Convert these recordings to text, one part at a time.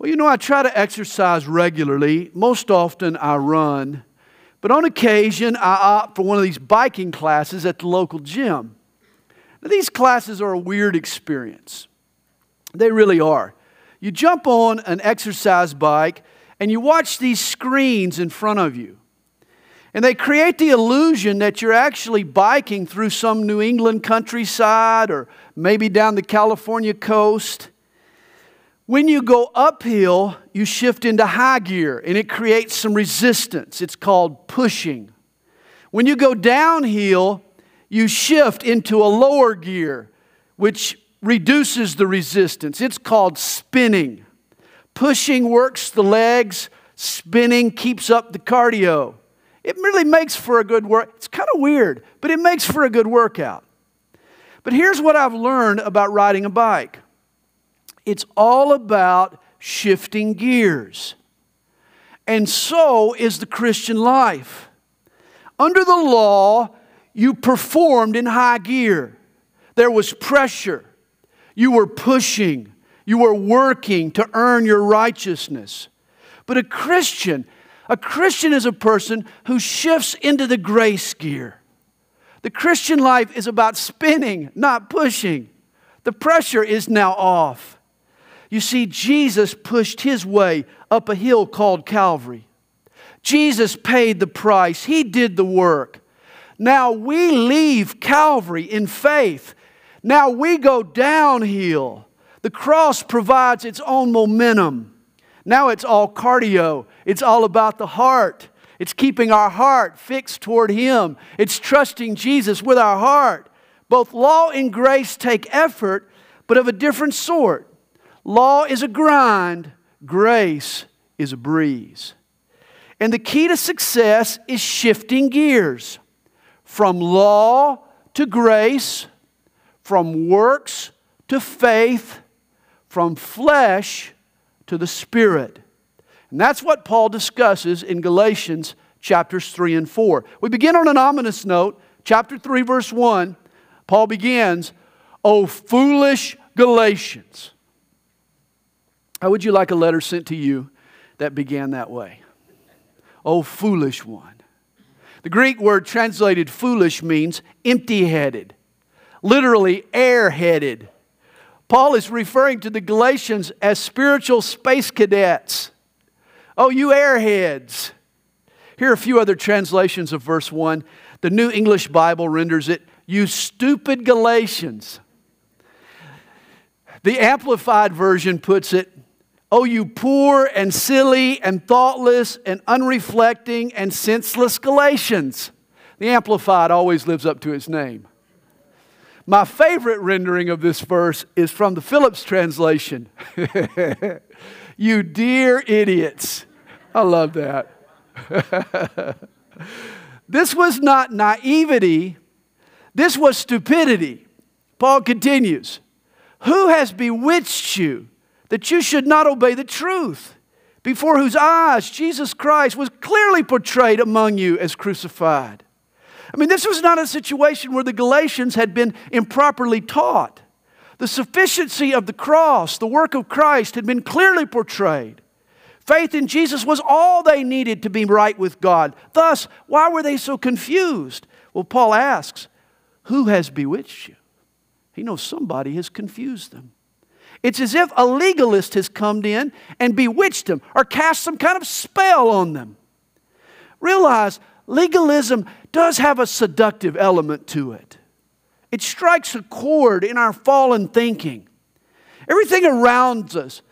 Well, you know, I try to exercise regularly. Most often I run. But on occasion, I opt for one of these biking classes at the local gym. Now, these classes are a weird experience. They really are. You jump on an exercise bike and you watch these screens in front of you. And they create the illusion that you're actually biking through some New England countryside or maybe down the California coast. When you go uphill, you shift into high gear and it creates some resistance. It's called pushing. When you go downhill, you shift into a lower gear, which reduces the resistance. It's called spinning. Pushing works the legs, spinning keeps up the cardio. It really makes for a good work. It's kind of weird, but it makes for a good workout. But here's what I've learned about riding a bike it's all about shifting gears. And so is the Christian life. Under the law, you performed in high gear. There was pressure. You were pushing. You were working to earn your righteousness. But a Christian, a Christian is a person who shifts into the grace gear. The Christian life is about spinning, not pushing. The pressure is now off. You see, Jesus pushed his way up a hill called Calvary. Jesus paid the price, he did the work. Now we leave Calvary in faith. Now we go downhill. The cross provides its own momentum. Now it's all cardio, it's all about the heart. It's keeping our heart fixed toward Him. It's trusting Jesus with our heart. Both law and grace take effort, but of a different sort. Law is a grind, grace is a breeze. And the key to success is shifting gears from law to grace, from works to faith, from flesh to the Spirit. And that's what Paul discusses in Galatians chapters 3 and 4. We begin on an ominous note. Chapter 3, verse 1, Paul begins, O foolish Galatians. How would you like a letter sent to you that began that way? Oh, foolish one. The Greek word translated foolish means empty headed, literally air headed. Paul is referring to the Galatians as spiritual space cadets. Oh, you airheads. Here are a few other translations of verse 1. The New English Bible renders it, You stupid Galatians. The Amplified Version puts it, Oh, you poor and silly and thoughtless and unreflecting and senseless Galatians. The Amplified always lives up to its name. My favorite rendering of this verse is from the Phillips translation. you dear idiots. I love that. this was not naivety, this was stupidity. Paul continues Who has bewitched you? That you should not obey the truth, before whose eyes Jesus Christ was clearly portrayed among you as crucified. I mean, this was not a situation where the Galatians had been improperly taught. The sufficiency of the cross, the work of Christ, had been clearly portrayed. Faith in Jesus was all they needed to be right with God. Thus, why were they so confused? Well, Paul asks, Who has bewitched you? He knows somebody has confused them. It's as if a legalist has come in and bewitched them or cast some kind of spell on them. Realize legalism does have a seductive element to it. It strikes a chord in our fallen thinking. Everything around us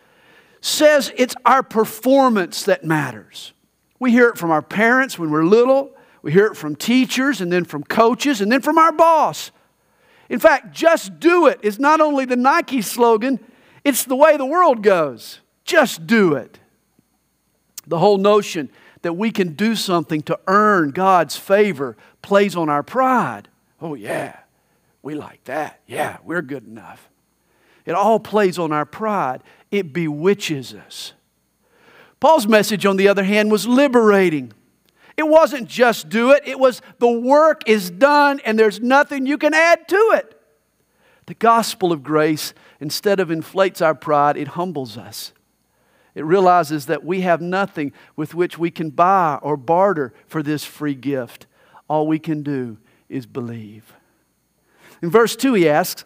says it's our performance that matters. We hear it from our parents when we're little, we hear it from teachers, and then from coaches, and then from our boss. In fact, just do it is not only the Nike slogan, it's the way the world goes. Just do it. The whole notion that we can do something to earn God's favor plays on our pride. Oh, yeah, we like that. Yeah, we're good enough. It all plays on our pride, it bewitches us. Paul's message, on the other hand, was liberating. It wasn't just do it, it was the work is done and there's nothing you can add to it. The gospel of grace, instead of inflates our pride, it humbles us. It realizes that we have nothing with which we can buy or barter for this free gift. All we can do is believe. In verse 2, he asks,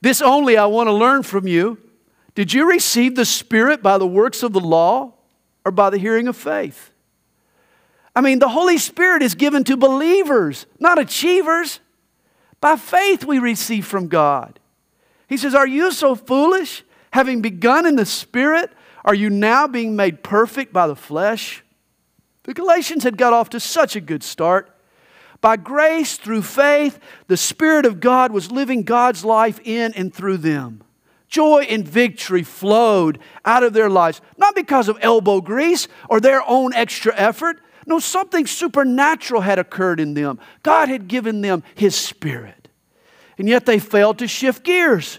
This only I want to learn from you. Did you receive the Spirit by the works of the law or by the hearing of faith? I mean, the Holy Spirit is given to believers, not achievers. By faith, we receive from God. He says, Are you so foolish? Having begun in the Spirit, are you now being made perfect by the flesh? The Galatians had got off to such a good start. By grace, through faith, the Spirit of God was living God's life in and through them. Joy and victory flowed out of their lives, not because of elbow grease or their own extra effort. No, something supernatural had occurred in them. God had given them His Spirit. And yet they failed to shift gears.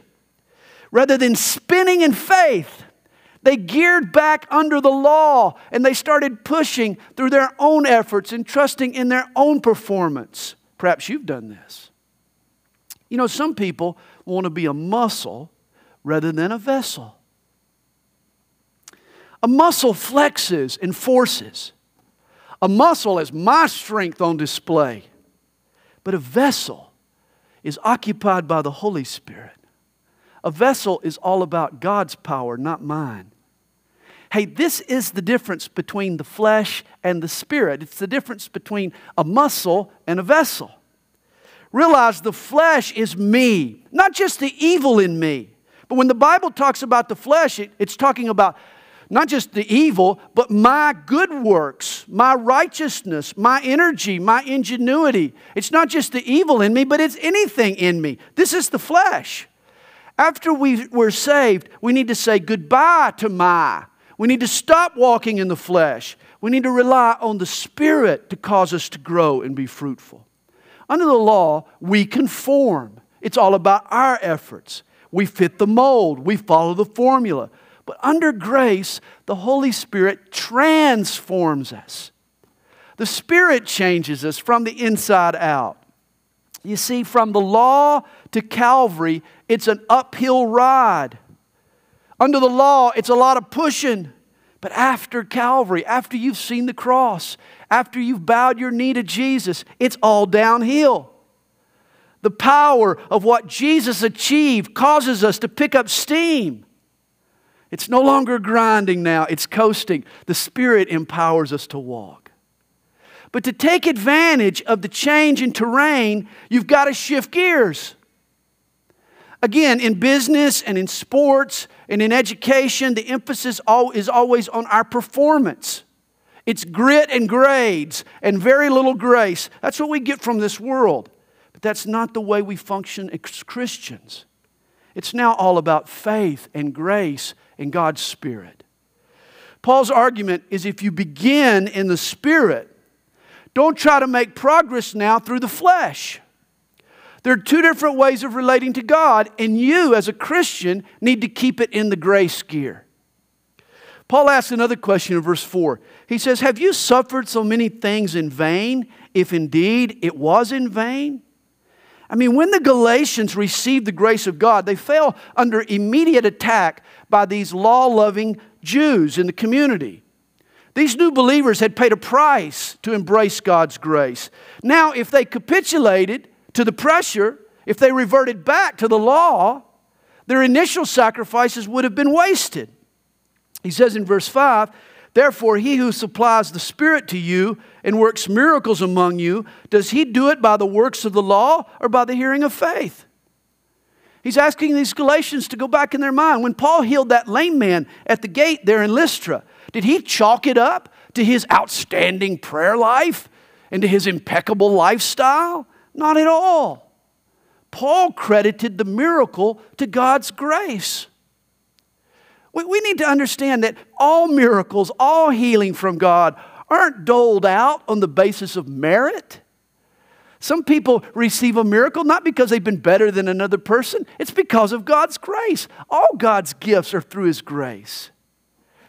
Rather than spinning in faith, they geared back under the law and they started pushing through their own efforts and trusting in their own performance. Perhaps you've done this. You know, some people want to be a muscle rather than a vessel. A muscle flexes and forces. A muscle is my strength on display. But a vessel is occupied by the Holy Spirit. A vessel is all about God's power, not mine. Hey, this is the difference between the flesh and the spirit. It's the difference between a muscle and a vessel. Realize the flesh is me, not just the evil in me. But when the Bible talks about the flesh, it, it's talking about not just the evil, but my good works, my righteousness, my energy, my ingenuity. It's not just the evil in me, but it's anything in me. This is the flesh. After we were saved, we need to say goodbye to my. We need to stop walking in the flesh. We need to rely on the Spirit to cause us to grow and be fruitful. Under the law, we conform. It's all about our efforts. We fit the mold, we follow the formula. But under grace, the Holy Spirit transforms us. The Spirit changes us from the inside out. You see, from the law to Calvary, it's an uphill ride. Under the law, it's a lot of pushing. But after Calvary, after you've seen the cross, after you've bowed your knee to Jesus, it's all downhill. The power of what Jesus achieved causes us to pick up steam. It's no longer grinding now, it's coasting. The Spirit empowers us to walk. But to take advantage of the change in terrain, you've got to shift gears. Again, in business and in sports and in education, the emphasis is always on our performance. It's grit and grades and very little grace. That's what we get from this world. But that's not the way we function as Christians. It's now all about faith and grace and God's Spirit. Paul's argument is if you begin in the Spirit, don't try to make progress now through the flesh. There are two different ways of relating to God, and you, as a Christian, need to keep it in the grace gear. Paul asks another question in verse 4. He says, Have you suffered so many things in vain, if indeed it was in vain? I mean, when the Galatians received the grace of God, they fell under immediate attack by these law loving Jews in the community. These new believers had paid a price to embrace God's grace. Now, if they capitulated, to the pressure, if they reverted back to the law, their initial sacrifices would have been wasted. He says in verse 5 Therefore, he who supplies the Spirit to you and works miracles among you, does he do it by the works of the law or by the hearing of faith? He's asking these Galatians to go back in their mind. When Paul healed that lame man at the gate there in Lystra, did he chalk it up to his outstanding prayer life and to his impeccable lifestyle? Not at all. Paul credited the miracle to God's grace. We, need to understand that all miracles, all healing from God, aren't doled out on the basis of merit. Some people receive a miracle not because they've been better than another person, it's because of God's grace. All God's gifts are through His grace.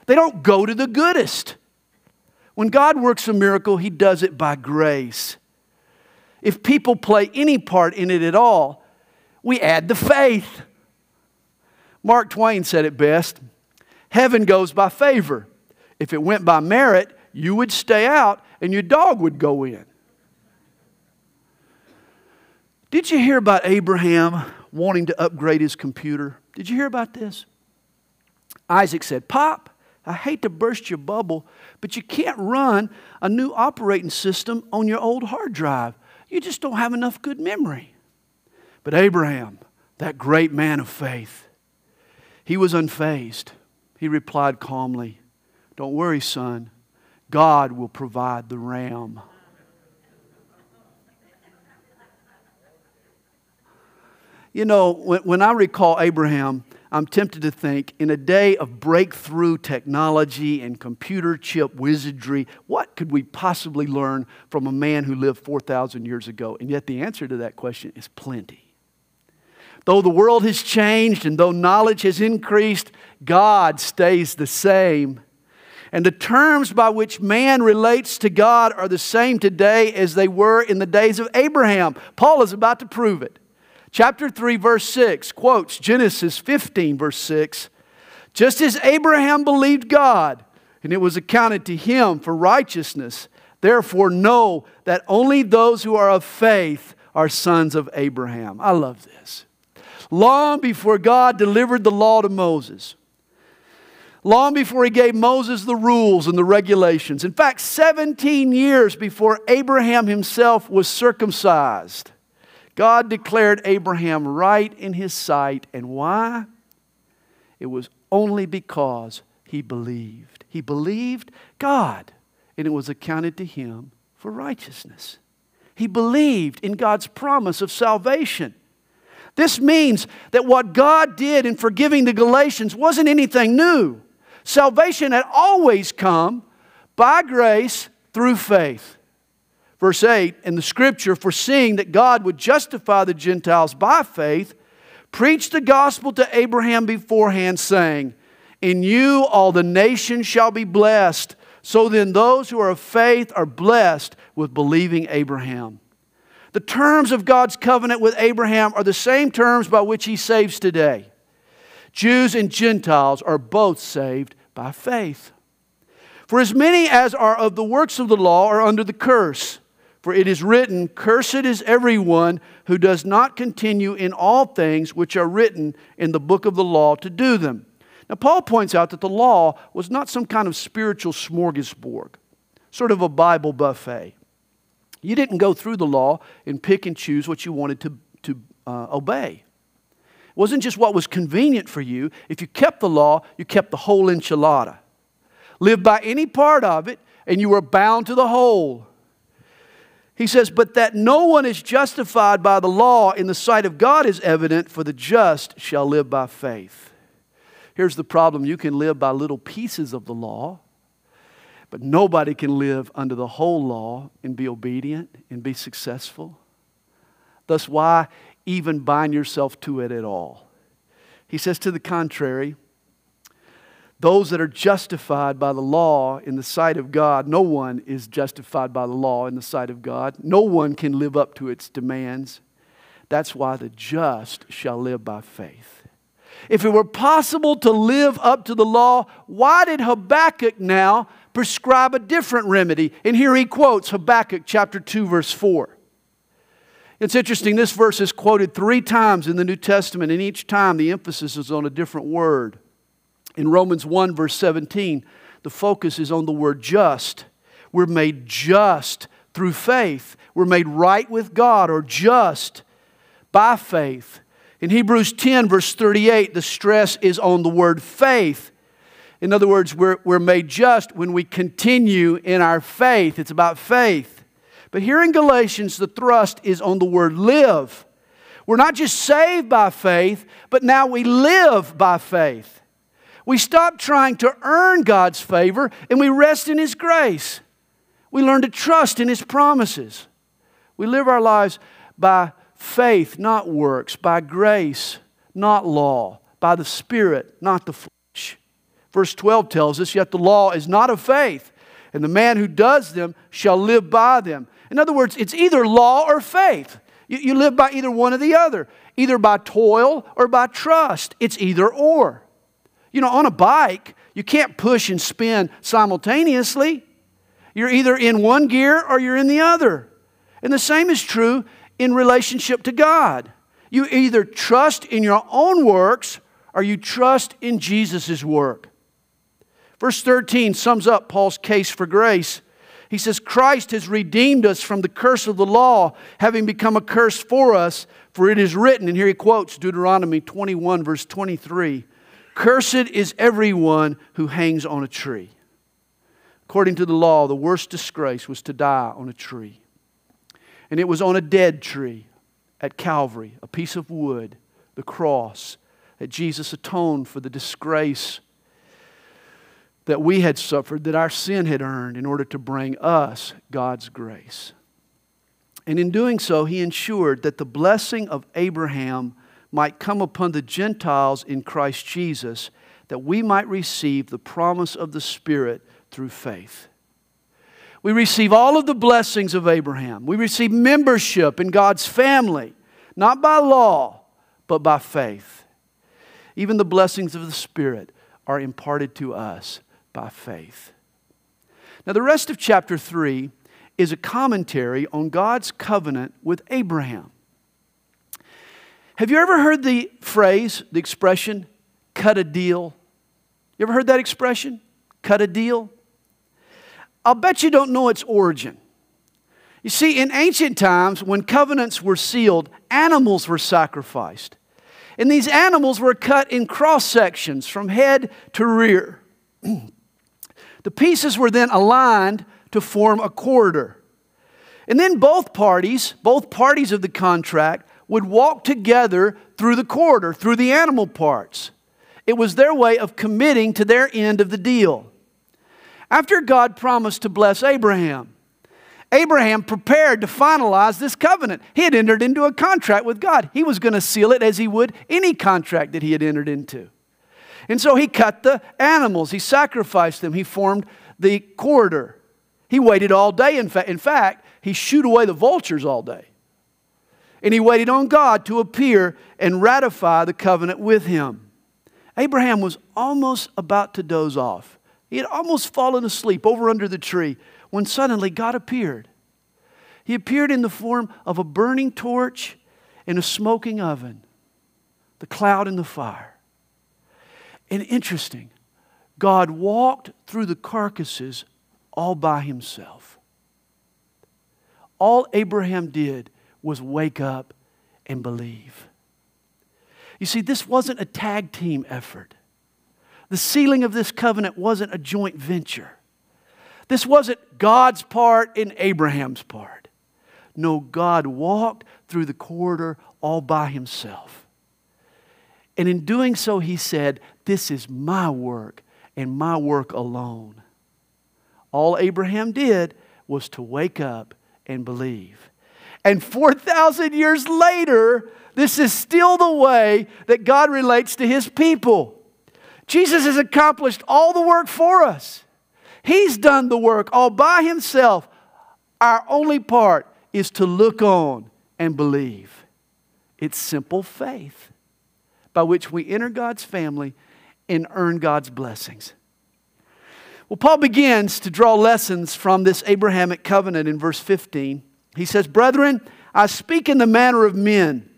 They don't go to the goodest. When God works a miracle, He does it by grace if people play any part in it at all, we add the faith. Mark Twain said it best Heaven goes by favor. If it went by merit, you would stay out and your dog would go in. Did you hear about Abraham wanting to upgrade his computer? Did you hear about this? Isaac said, Pop, I hate to burst your bubble, but you can't run a new operating system on your old hard drive. You just don't have enough good memory. But Abraham, that great man of faith, he was unfazed. He replied calmly, Don't worry, son. God will provide the RAM. You know, when, when I recall Abraham, I'm tempted to think in a day of breakthrough technology and computer chip wizardry, what could we possibly learn from a man who lived 4,000 years ago? And yet the answer to that question is plenty. Though the world has changed and though knowledge has increased, God stays the same. And the terms by which man relates to God are the same today as they were in the days of Abraham. Paul is about to prove it. Chapter 3, verse 6 quotes Genesis 15, verse 6. Just as Abraham believed God, and it was accounted to him for righteousness, therefore know that only those who are of faith are sons of Abraham. I love this. Long before God delivered the law to Moses, long before he gave Moses the rules and the regulations, in fact, 17 years before Abraham himself was circumcised, God declared Abraham right in his sight. And why? It was only because he believed. He believed God, and it was accounted to him for righteousness. He believed in God's promise of salvation. This means that what God did in forgiving the Galatians wasn't anything new. Salvation had always come by grace through faith. Verse 8, in the scripture, foreseeing that God would justify the Gentiles by faith, preached the gospel to Abraham beforehand, saying, In you all the nations shall be blessed. So then, those who are of faith are blessed with believing Abraham. The terms of God's covenant with Abraham are the same terms by which he saves today. Jews and Gentiles are both saved by faith. For as many as are of the works of the law are under the curse. For it is written, Cursed is everyone who does not continue in all things which are written in the book of the law to do them. Now, Paul points out that the law was not some kind of spiritual smorgasbord, sort of a Bible buffet. You didn't go through the law and pick and choose what you wanted to, to uh, obey. It wasn't just what was convenient for you. If you kept the law, you kept the whole enchilada. Live by any part of it, and you were bound to the whole. He says, But that no one is justified by the law in the sight of God is evident, for the just shall live by faith. Here's the problem you can live by little pieces of the law, but nobody can live under the whole law and be obedient and be successful. Thus, why even bind yourself to it at all? He says, to the contrary, those that are justified by the law in the sight of God, no one is justified by the law in the sight of God. No one can live up to its demands. That's why the just shall live by faith. If it were possible to live up to the law, why did Habakkuk now prescribe a different remedy? And here he quotes Habakkuk chapter 2, verse 4. It's interesting, this verse is quoted three times in the New Testament, and each time the emphasis is on a different word. In Romans 1, verse 17, the focus is on the word just. We're made just through faith. We're made right with God or just by faith. In Hebrews 10, verse 38, the stress is on the word faith. In other words, we're, we're made just when we continue in our faith. It's about faith. But here in Galatians, the thrust is on the word live. We're not just saved by faith, but now we live by faith. We stop trying to earn God's favor and we rest in His grace. We learn to trust in His promises. We live our lives by faith, not works, by grace, not law, by the Spirit, not the flesh. Verse 12 tells us, Yet the law is not of faith, and the man who does them shall live by them. In other words, it's either law or faith. You, you live by either one or the other, either by toil or by trust. It's either or. You know, on a bike, You can't push and spin simultaneously. You're either in one gear or you're in the other. And the same is true in relationship to God. You either trust in your own works or you trust in Jesus' work. Verse 13 sums up Paul's case for grace. He says, Christ has redeemed us from the curse of the law, having become a curse for us, for it is written, and here he quotes Deuteronomy 21, verse 23 Cursed is everyone who hangs on a tree. According to the law, the worst disgrace was to die on a tree. And it was on a dead tree at Calvary, a piece of wood, the cross, that Jesus atoned for the disgrace that we had suffered, that our sin had earned, in order to bring us God's grace. And in doing so, he ensured that the blessing of Abraham might come upon the Gentiles in Christ Jesus, that we might receive the promise of the Spirit through faith. We receive all of the blessings of Abraham. We receive membership in God's family, not by law, but by faith. Even the blessings of the Spirit are imparted to us by faith. Now, the rest of chapter 3 is a commentary on God's covenant with Abraham. Have you ever heard the phrase, the expression, cut a deal? You ever heard that expression? Cut a deal? I'll bet you don't know its origin. You see, in ancient times, when covenants were sealed, animals were sacrificed. And these animals were cut in cross sections from head to rear. the pieces were then aligned to form a corridor. And then both parties, both parties of the contract, would walk together through the corridor, through the animal parts. It was their way of committing to their end of the deal. After God promised to bless Abraham, Abraham prepared to finalize this covenant. He had entered into a contract with God. He was going to seal it as he would any contract that he had entered into. And so he cut the animals, he sacrificed them, he formed the corridor. He waited all day. In, fa- in fact, he shooed away the vultures all day. And he waited on God to appear and ratify the covenant with him. Abraham was almost about to doze off. He had almost fallen asleep over under the tree when suddenly God appeared. He appeared in the form of a burning torch and a smoking oven, the cloud and the fire. And interesting, God walked through the carcasses all by himself. All Abraham did was wake up and believe. You see, this wasn't a tag team effort. The sealing of this covenant wasn't a joint venture. This wasn't God's part and Abraham's part. No, God walked through the corridor all by himself. And in doing so, he said, This is my work and my work alone. All Abraham did was to wake up and believe. And 4,000 years later, this is still the way that God relates to his people. Jesus has accomplished all the work for us. He's done the work all by himself. Our only part is to look on and believe. It's simple faith by which we enter God's family and earn God's blessings. Well, Paul begins to draw lessons from this Abrahamic covenant in verse 15. He says, Brethren, I speak in the manner of men.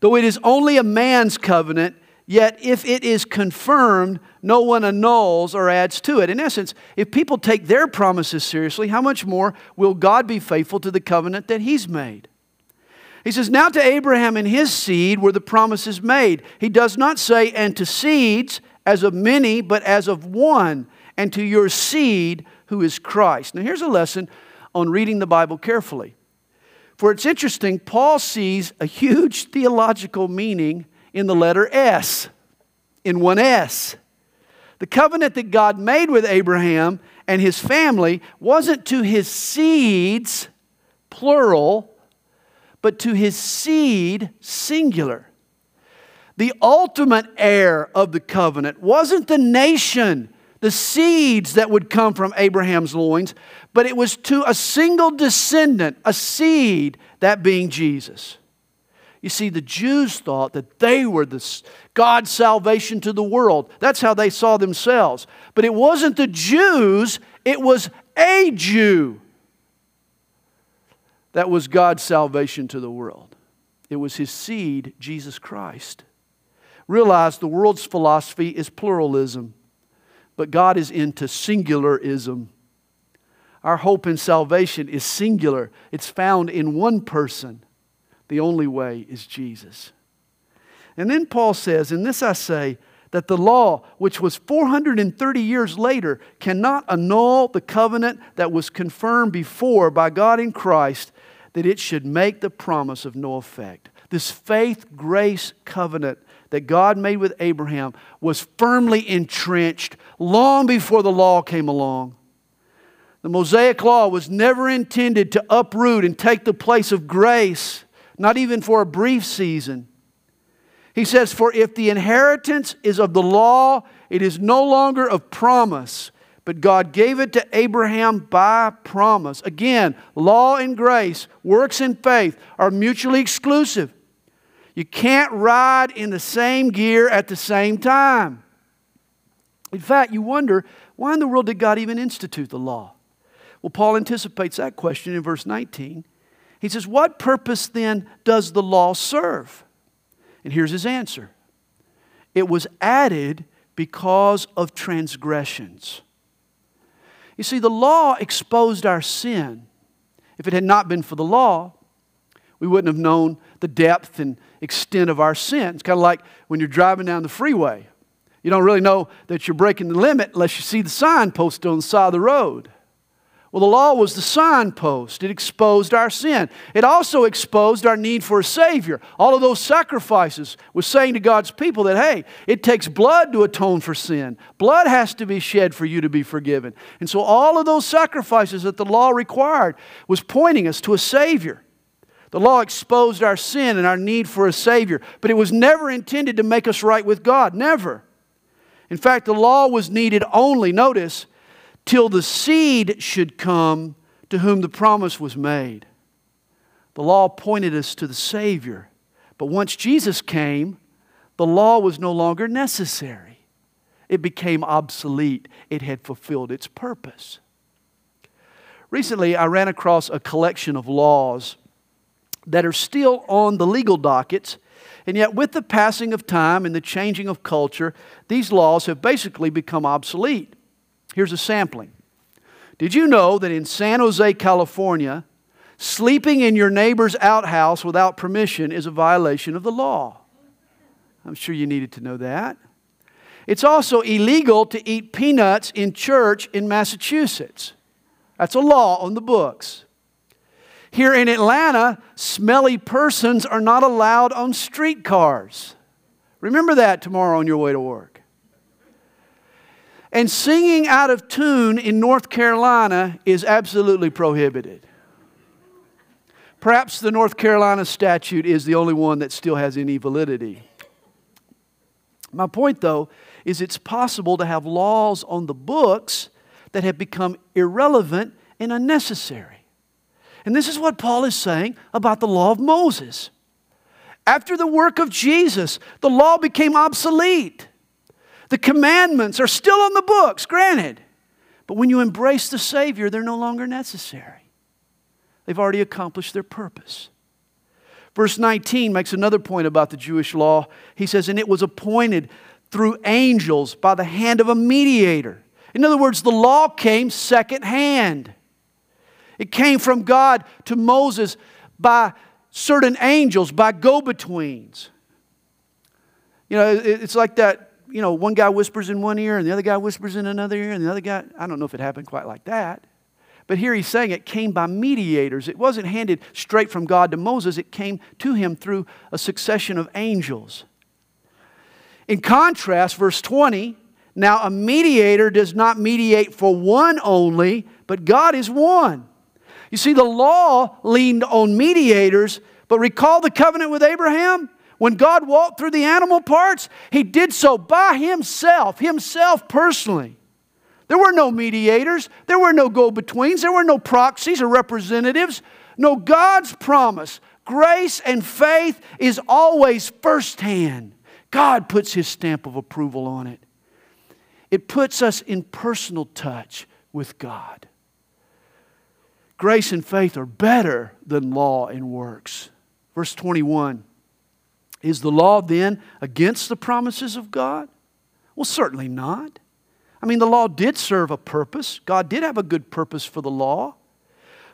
Though it is only a man's covenant, yet if it is confirmed, no one annuls or adds to it. In essence, if people take their promises seriously, how much more will God be faithful to the covenant that He's made? He says, Now to Abraham and his seed were the promises made. He does not say, and to seeds as of many, but as of one and to your seed who is Christ. Now, here's a lesson on reading the Bible carefully. For it's interesting, Paul sees a huge theological meaning in the letter S, in one S. The covenant that God made with Abraham and his family wasn't to his seeds, plural, but to his seed, singular. The ultimate heir of the covenant wasn't the nation the seeds that would come from Abraham's loins, but it was to a single descendant, a seed, that being Jesus. You see, the Jews thought that they were the God's salvation to the world. That's how they saw themselves. But it wasn't the Jews, it was a Jew that was God's salvation to the world. It was his seed, Jesus Christ. Realize the world's philosophy is pluralism, but God is into singularism. Our hope in salvation is singular, it's found in one person. The only way is Jesus. And then Paul says, In this I say, that the law, which was 430 years later, cannot annul the covenant that was confirmed before by God in Christ, that it should make the promise of no effect. This faith grace covenant that God made with Abraham was firmly entrenched long before the law came along. The Mosaic law was never intended to uproot and take the place of grace not even for a brief season. He says, For if the inheritance is of the law, it is no longer of promise, but God gave it to Abraham by promise. Again, law and grace, works and faith are mutually exclusive. You can't ride in the same gear at the same time. In fact, you wonder why in the world did God even institute the law? Well, Paul anticipates that question in verse 19. He says, What purpose then does the law serve? And here's his answer it was added because of transgressions. You see, the law exposed our sin. If it had not been for the law, we wouldn't have known the depth and extent of our sin. It's kind of like when you're driving down the freeway. You don't really know that you're breaking the limit unless you see the sign posted on the side of the road. Well, the law was the signpost. It exposed our sin. It also exposed our need for a Savior. All of those sacrifices was saying to God's people that, hey, it takes blood to atone for sin. Blood has to be shed for you to be forgiven. And so all of those sacrifices that the law required was pointing us to a Savior. The law exposed our sin and our need for a Savior, but it was never intended to make us right with God. Never. In fact, the law was needed only, notice, till the seed should come to whom the promise was made. The law pointed us to the Savior. But once Jesus came, the law was no longer necessary. It became obsolete. It had fulfilled its purpose. Recently, I ran across a collection of laws that are still on the legal dockets, and yet, with the passing of time and the changing of culture, these laws have basically become obsolete. Here's a sampling. Did you know that in San Jose, California, sleeping in your neighbor's outhouse without permission is a violation of the law? I'm sure you needed to know that. It's also illegal to eat peanuts in church in Massachusetts. That's a law on the books. Here in Atlanta, smelly persons are not allowed on streetcars. Remember that tomorrow on your way to work. And singing out of tune in North Carolina is absolutely prohibited. Perhaps the North Carolina statute is the only one that still has any validity. My point, though, is it's possible to have laws on the books that have become irrelevant and unnecessary. And this is what Paul is saying about the law of Moses. After the work of Jesus, the law became obsolete. The commandments are still on the books, granted. But when you embrace the Savior, they're no longer necessary. They've already accomplished their purpose. Verse 19 makes another point about the Jewish law. He says, And it was appointed through angels by the hand of a mediator. In other words, the law came second hand. It came from God to Moses by certain angels, by go betweens. You know, it's like that you know, one guy whispers in one ear and the other guy whispers in another ear and the other guy, I don't know if it happened quite like that. But here he's saying it came by mediators. It wasn't handed straight from God to Moses, it came to him through a succession of angels. In contrast, verse 20, now a mediator does not mediate for one only, but God is one. You see, the law leaned on mediators, but recall the covenant with Abraham? When God walked through the animal parts, He did so by Himself, Himself personally. There were no mediators, there were no go betweens, there were no proxies or representatives. No, God's promise, Grace and faith is always firsthand. God puts His stamp of approval on it. It puts us in personal touch with God. Grace and faith are better than law and works. Verse 21 Is the law then against the promises of God? Well, certainly not. I mean, the law did serve a purpose. God did have a good purpose for the law.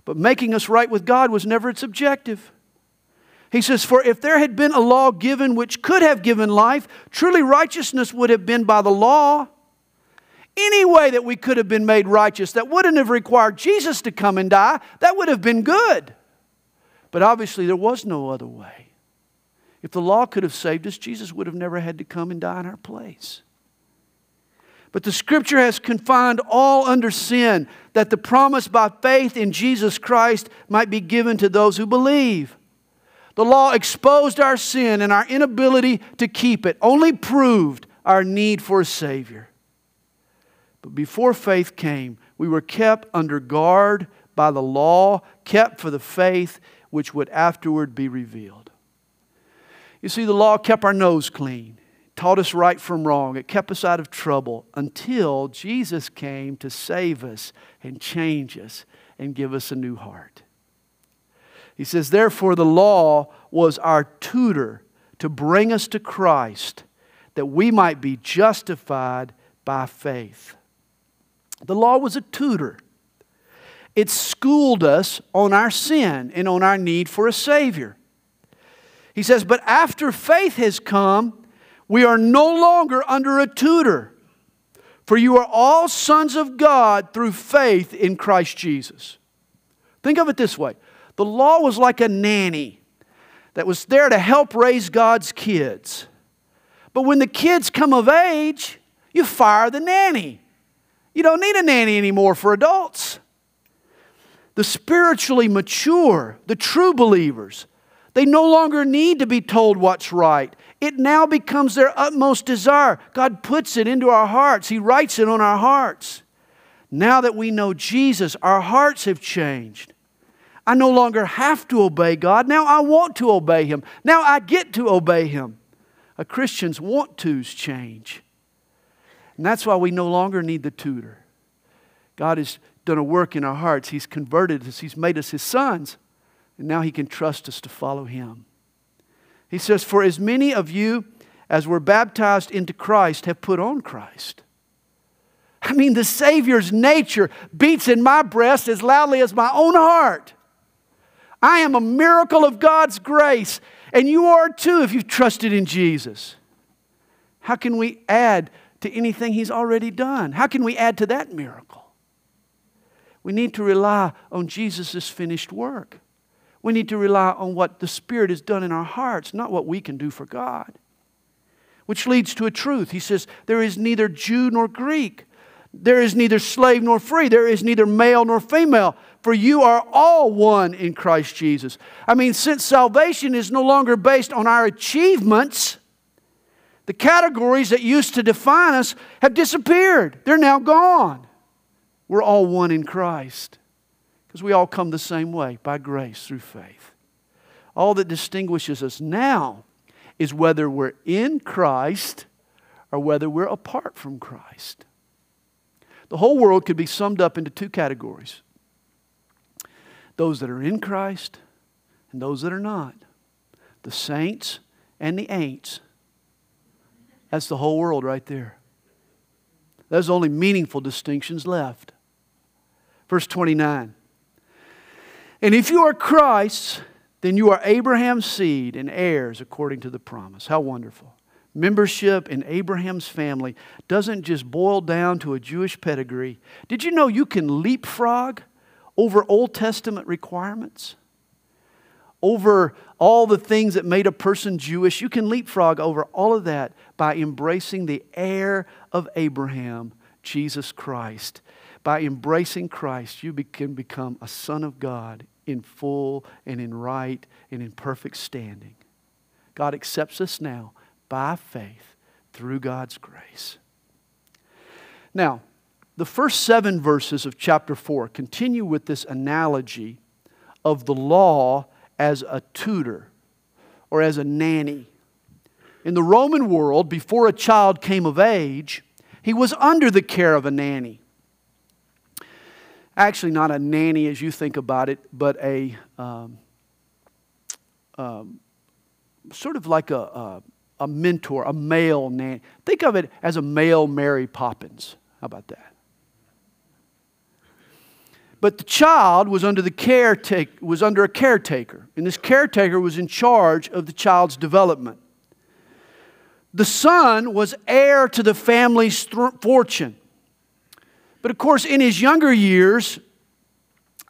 But making us right with God was never its objective. He says, For if there had been a law given which could have given life, truly righteousness would have been by the law. Any way that we could have been made righteous that wouldn't have required Jesus to come and die, that would have been good. But obviously, there was no other way. If the law could have saved us, Jesus would have never had to come and die in our place. But the scripture has confined all under sin, that the promise by faith in Jesus Christ might be given to those who believe. The law exposed our sin and our inability to keep it, only proved our need for a Savior. But before faith came, we were kept under guard by the law, kept for the faith which would afterward be revealed. You see, the law kept our nose clean taught us right from wrong. It kept us out of trouble until Jesus came to save us and change us and give us a new heart. He says, Therefore, the law was our tutor to bring us to Christ that we might be justified by faith. The law was a tutor. It schooled us on our sin and on our need for a Savior. He says, But after faith has come, we are no longer under a tutor, for you are all sons of God through faith in Christ Jesus. Think of it this way the law was like a nanny that was there to help raise God's kids. But when the kids come of age, you fire the nanny. You don't need a nanny anymore for adults. The spiritually mature, the true believers, they no longer need to be told what's right it now becomes their utmost desire. God puts it into our hearts, He writes it on our hearts. Now that we know Jesus, our hearts have changed. I no longer have to obey God. Now I want to obey Him. Now I get to obey Him. A Christian's want to's change. And that's why we no longer need the tutor. God has done a work in our hearts. He's converted us, He's made us His sons. And now He can trust us to follow Him. He says, For as many of you as were baptized into Christ have put on Christ. I mean, the Savior's nature beats in my breast as loudly as my own heart. I am a miracle of God's grace, and you are too if you've trusted in Jesus. How can we add to anything He's already done? How can we add to that miracle? We need to rely on Jesus' finished work. We need to rely on what the Spirit has done in our hearts, not what we can do for God. Which leads to a truth. He says, There is neither Jew nor Greek. There is neither slave nor free. There is neither male nor female. For you are all one in Christ Jesus. I mean, since salvation is no longer based on our achievements, the categories that used to define us have disappeared. They're now gone. We're all one in Christ. Because we all come the same way by grace through faith. All that distinguishes us now is whether we're in Christ or whether we're apart from Christ. The whole world could be summed up into two categories those that are in Christ and those that are not. The saints and the ain'ts. That's the whole world right there. There's only meaningful distinctions left. Verse 29 and if you are Christ's, then you are Abraham's seed and heirs according to the promise. How wonderful. Membership in Abraham's family doesn't just boil down to a Jewish pedigree. Did you know you can leapfrog over Old Testament requirements? Over all the things that made a person Jewish, you can leapfrog over all of that by embracing the heir of Abraham, Jesus Christ. By embracing Christ, you can become a son of God in full and in right and in perfect standing. God accepts us now by faith through God's grace. Now, the first seven verses of chapter 4 continue with this analogy of the law as a tutor or as a nanny. In the Roman world, before a child came of age, he was under the care of a nanny. Actually, not a nanny as you think about it, but a um, um, sort of like a, a, a mentor, a male nanny. Think of it as a male Mary Poppins. How about that? But the child was under the caretaker, was under a caretaker, and this caretaker was in charge of the child's development. The son was heir to the family's th- fortune. But of course, in his younger years,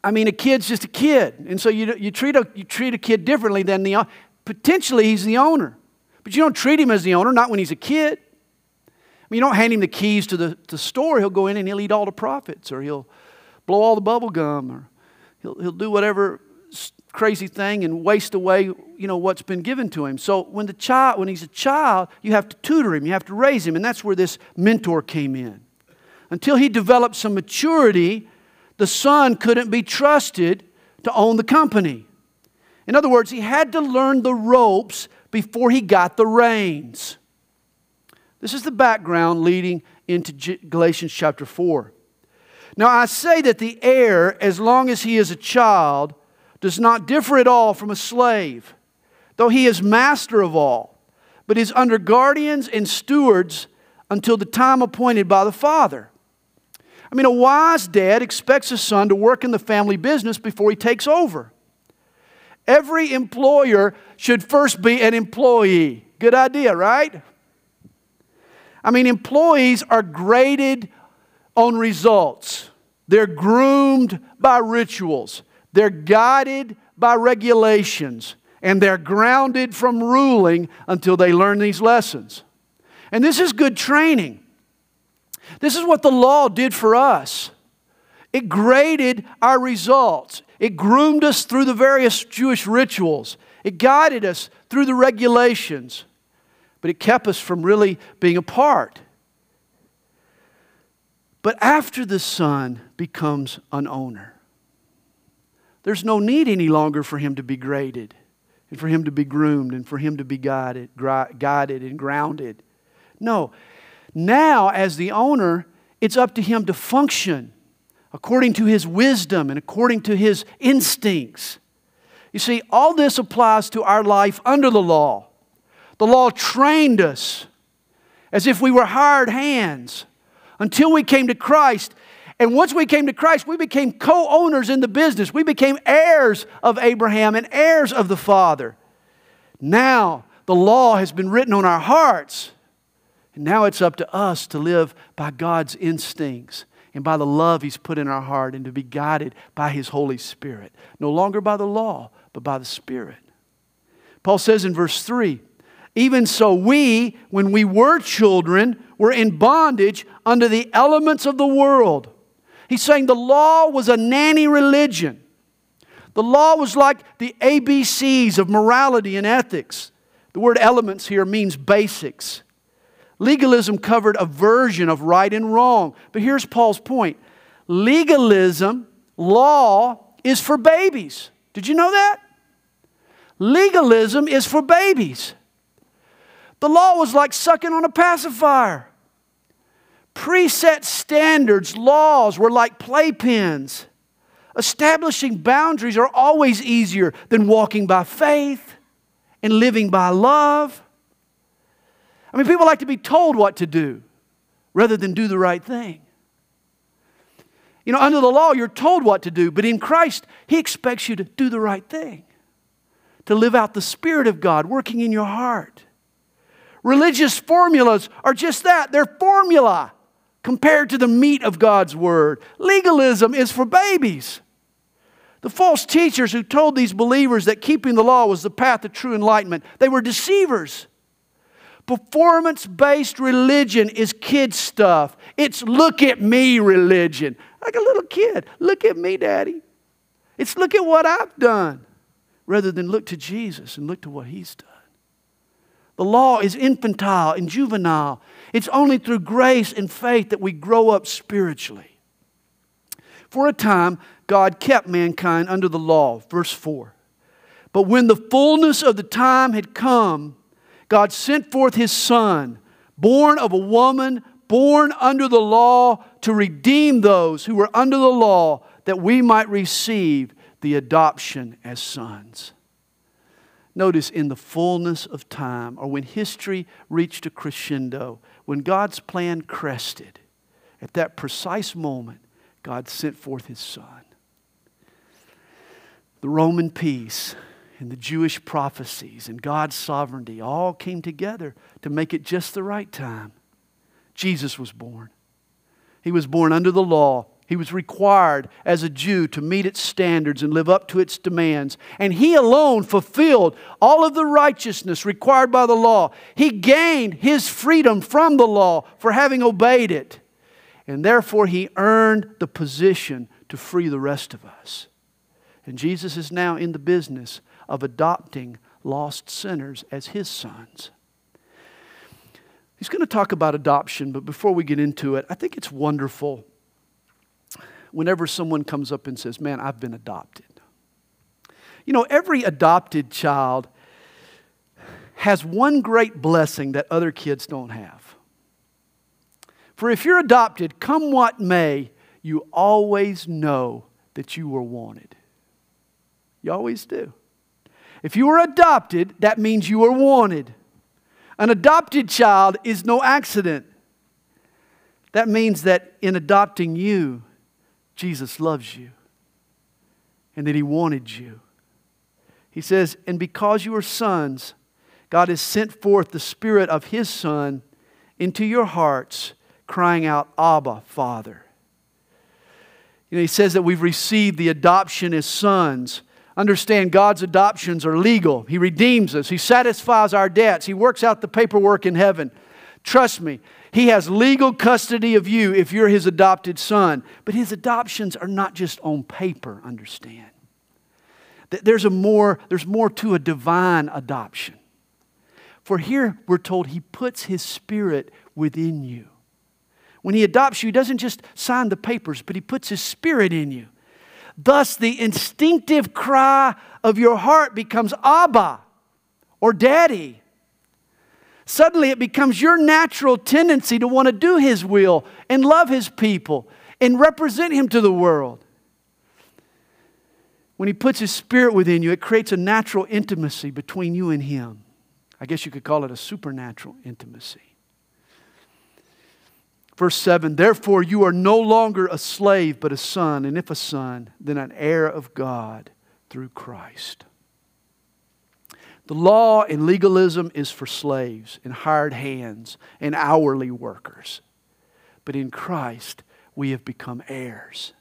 I mean, a kid's just a kid. And so you, you, treat, a, you treat a kid differently than the potentially he's the owner. But you don't treat him as the owner, not when he's a kid. I mean, you don't hand him the keys to the, the store. He'll go in and he'll eat all the profits, or he'll blow all the bubble gum, or he'll, he'll do whatever crazy thing and waste away, you know, what's been given to him. So when the child, when he's a child, you have to tutor him, you have to raise him, and that's where this mentor came in. Until he developed some maturity, the son couldn't be trusted to own the company. In other words, he had to learn the ropes before he got the reins. This is the background leading into Galatians chapter 4. Now, I say that the heir, as long as he is a child, does not differ at all from a slave, though he is master of all, but is under guardians and stewards until the time appointed by the father. I mean, a wise dad expects his son to work in the family business before he takes over. Every employer should first be an employee. Good idea, right? I mean, employees are graded on results, they're groomed by rituals, they're guided by regulations, and they're grounded from ruling until they learn these lessons. And this is good training. This is what the law did for us. It graded our results. It groomed us through the various Jewish rituals. It guided us through the regulations. But it kept us from really being apart. But after the son becomes an owner, there's no need any longer for him to be graded and for him to be groomed and for him to be guided, guided and grounded. No. Now, as the owner, it's up to him to function according to his wisdom and according to his instincts. You see, all this applies to our life under the law. The law trained us as if we were hired hands until we came to Christ. And once we came to Christ, we became co owners in the business. We became heirs of Abraham and heirs of the Father. Now, the law has been written on our hearts. And now it's up to us to live by God's instincts and by the love He's put in our heart and to be guided by His Holy Spirit. No longer by the law, but by the Spirit. Paul says in verse 3 Even so, we, when we were children, were in bondage under the elements of the world. He's saying the law was a nanny religion. The law was like the ABCs of morality and ethics. The word elements here means basics. Legalism covered a version of right and wrong. But here's Paul's point legalism, law, is for babies. Did you know that? Legalism is for babies. The law was like sucking on a pacifier. Preset standards, laws were like playpens. Establishing boundaries are always easier than walking by faith and living by love. I mean, people like to be told what to do rather than do the right thing. You know, under the law, you're told what to do, but in Christ, He expects you to do the right thing, to live out the Spirit of God working in your heart. Religious formulas are just that they're formula compared to the meat of God's Word. Legalism is for babies. The false teachers who told these believers that keeping the law was the path to true enlightenment, they were deceivers. Performance based religion is kid stuff. It's look at me religion. Like a little kid. Look at me, daddy. It's look at what I've done rather than look to Jesus and look to what he's done. The law is infantile and juvenile. It's only through grace and faith that we grow up spiritually. For a time, God kept mankind under the law. Verse 4. But when the fullness of the time had come, God sent forth his Son, born of a woman, born under the law, to redeem those who were under the law, that we might receive the adoption as sons. Notice in the fullness of time, or when history reached a crescendo, when God's plan crested, at that precise moment, God sent forth his Son. The Roman peace and the Jewish prophecies and God's sovereignty all came together to make it just the right time. Jesus was born. He was born under the law. He was required as a Jew to meet its standards and live up to its demands. And he alone fulfilled all of the righteousness required by the law. He gained his freedom from the law for having obeyed it. And therefore, he earned the position to free the rest of us. And Jesus is now in the business of adopting lost sinners as his sons. He's going to talk about adoption, but before we get into it, I think it's wonderful whenever someone comes up and says, Man, I've been adopted. You know, every adopted child has one great blessing that other kids don't have. For if you're adopted, come what may, you always know that you were wanted. You always do. If you were adopted, that means you were wanted. An adopted child is no accident. That means that in adopting you, Jesus loves you and that He wanted you. He says, And because you are sons, God has sent forth the Spirit of His Son into your hearts, crying out, Abba, Father. You know, He says that we've received the adoption as sons. Understand God's adoptions are legal. He redeems us, He satisfies our debts, He works out the paperwork in heaven. Trust me, He has legal custody of you if you're His adopted son. But His adoptions are not just on paper, understand. There's, a more, there's more to a divine adoption. For here we're told He puts His Spirit within you. When He adopts you, He doesn't just sign the papers, but He puts His Spirit in you. Thus, the instinctive cry of your heart becomes Abba or Daddy. Suddenly, it becomes your natural tendency to want to do His will and love His people and represent Him to the world. When He puts His Spirit within you, it creates a natural intimacy between you and Him. I guess you could call it a supernatural intimacy. Verse 7 Therefore, you are no longer a slave, but a son, and if a son, then an heir of God through Christ. The law and legalism is for slaves and hired hands and hourly workers. But in Christ, we have become heirs.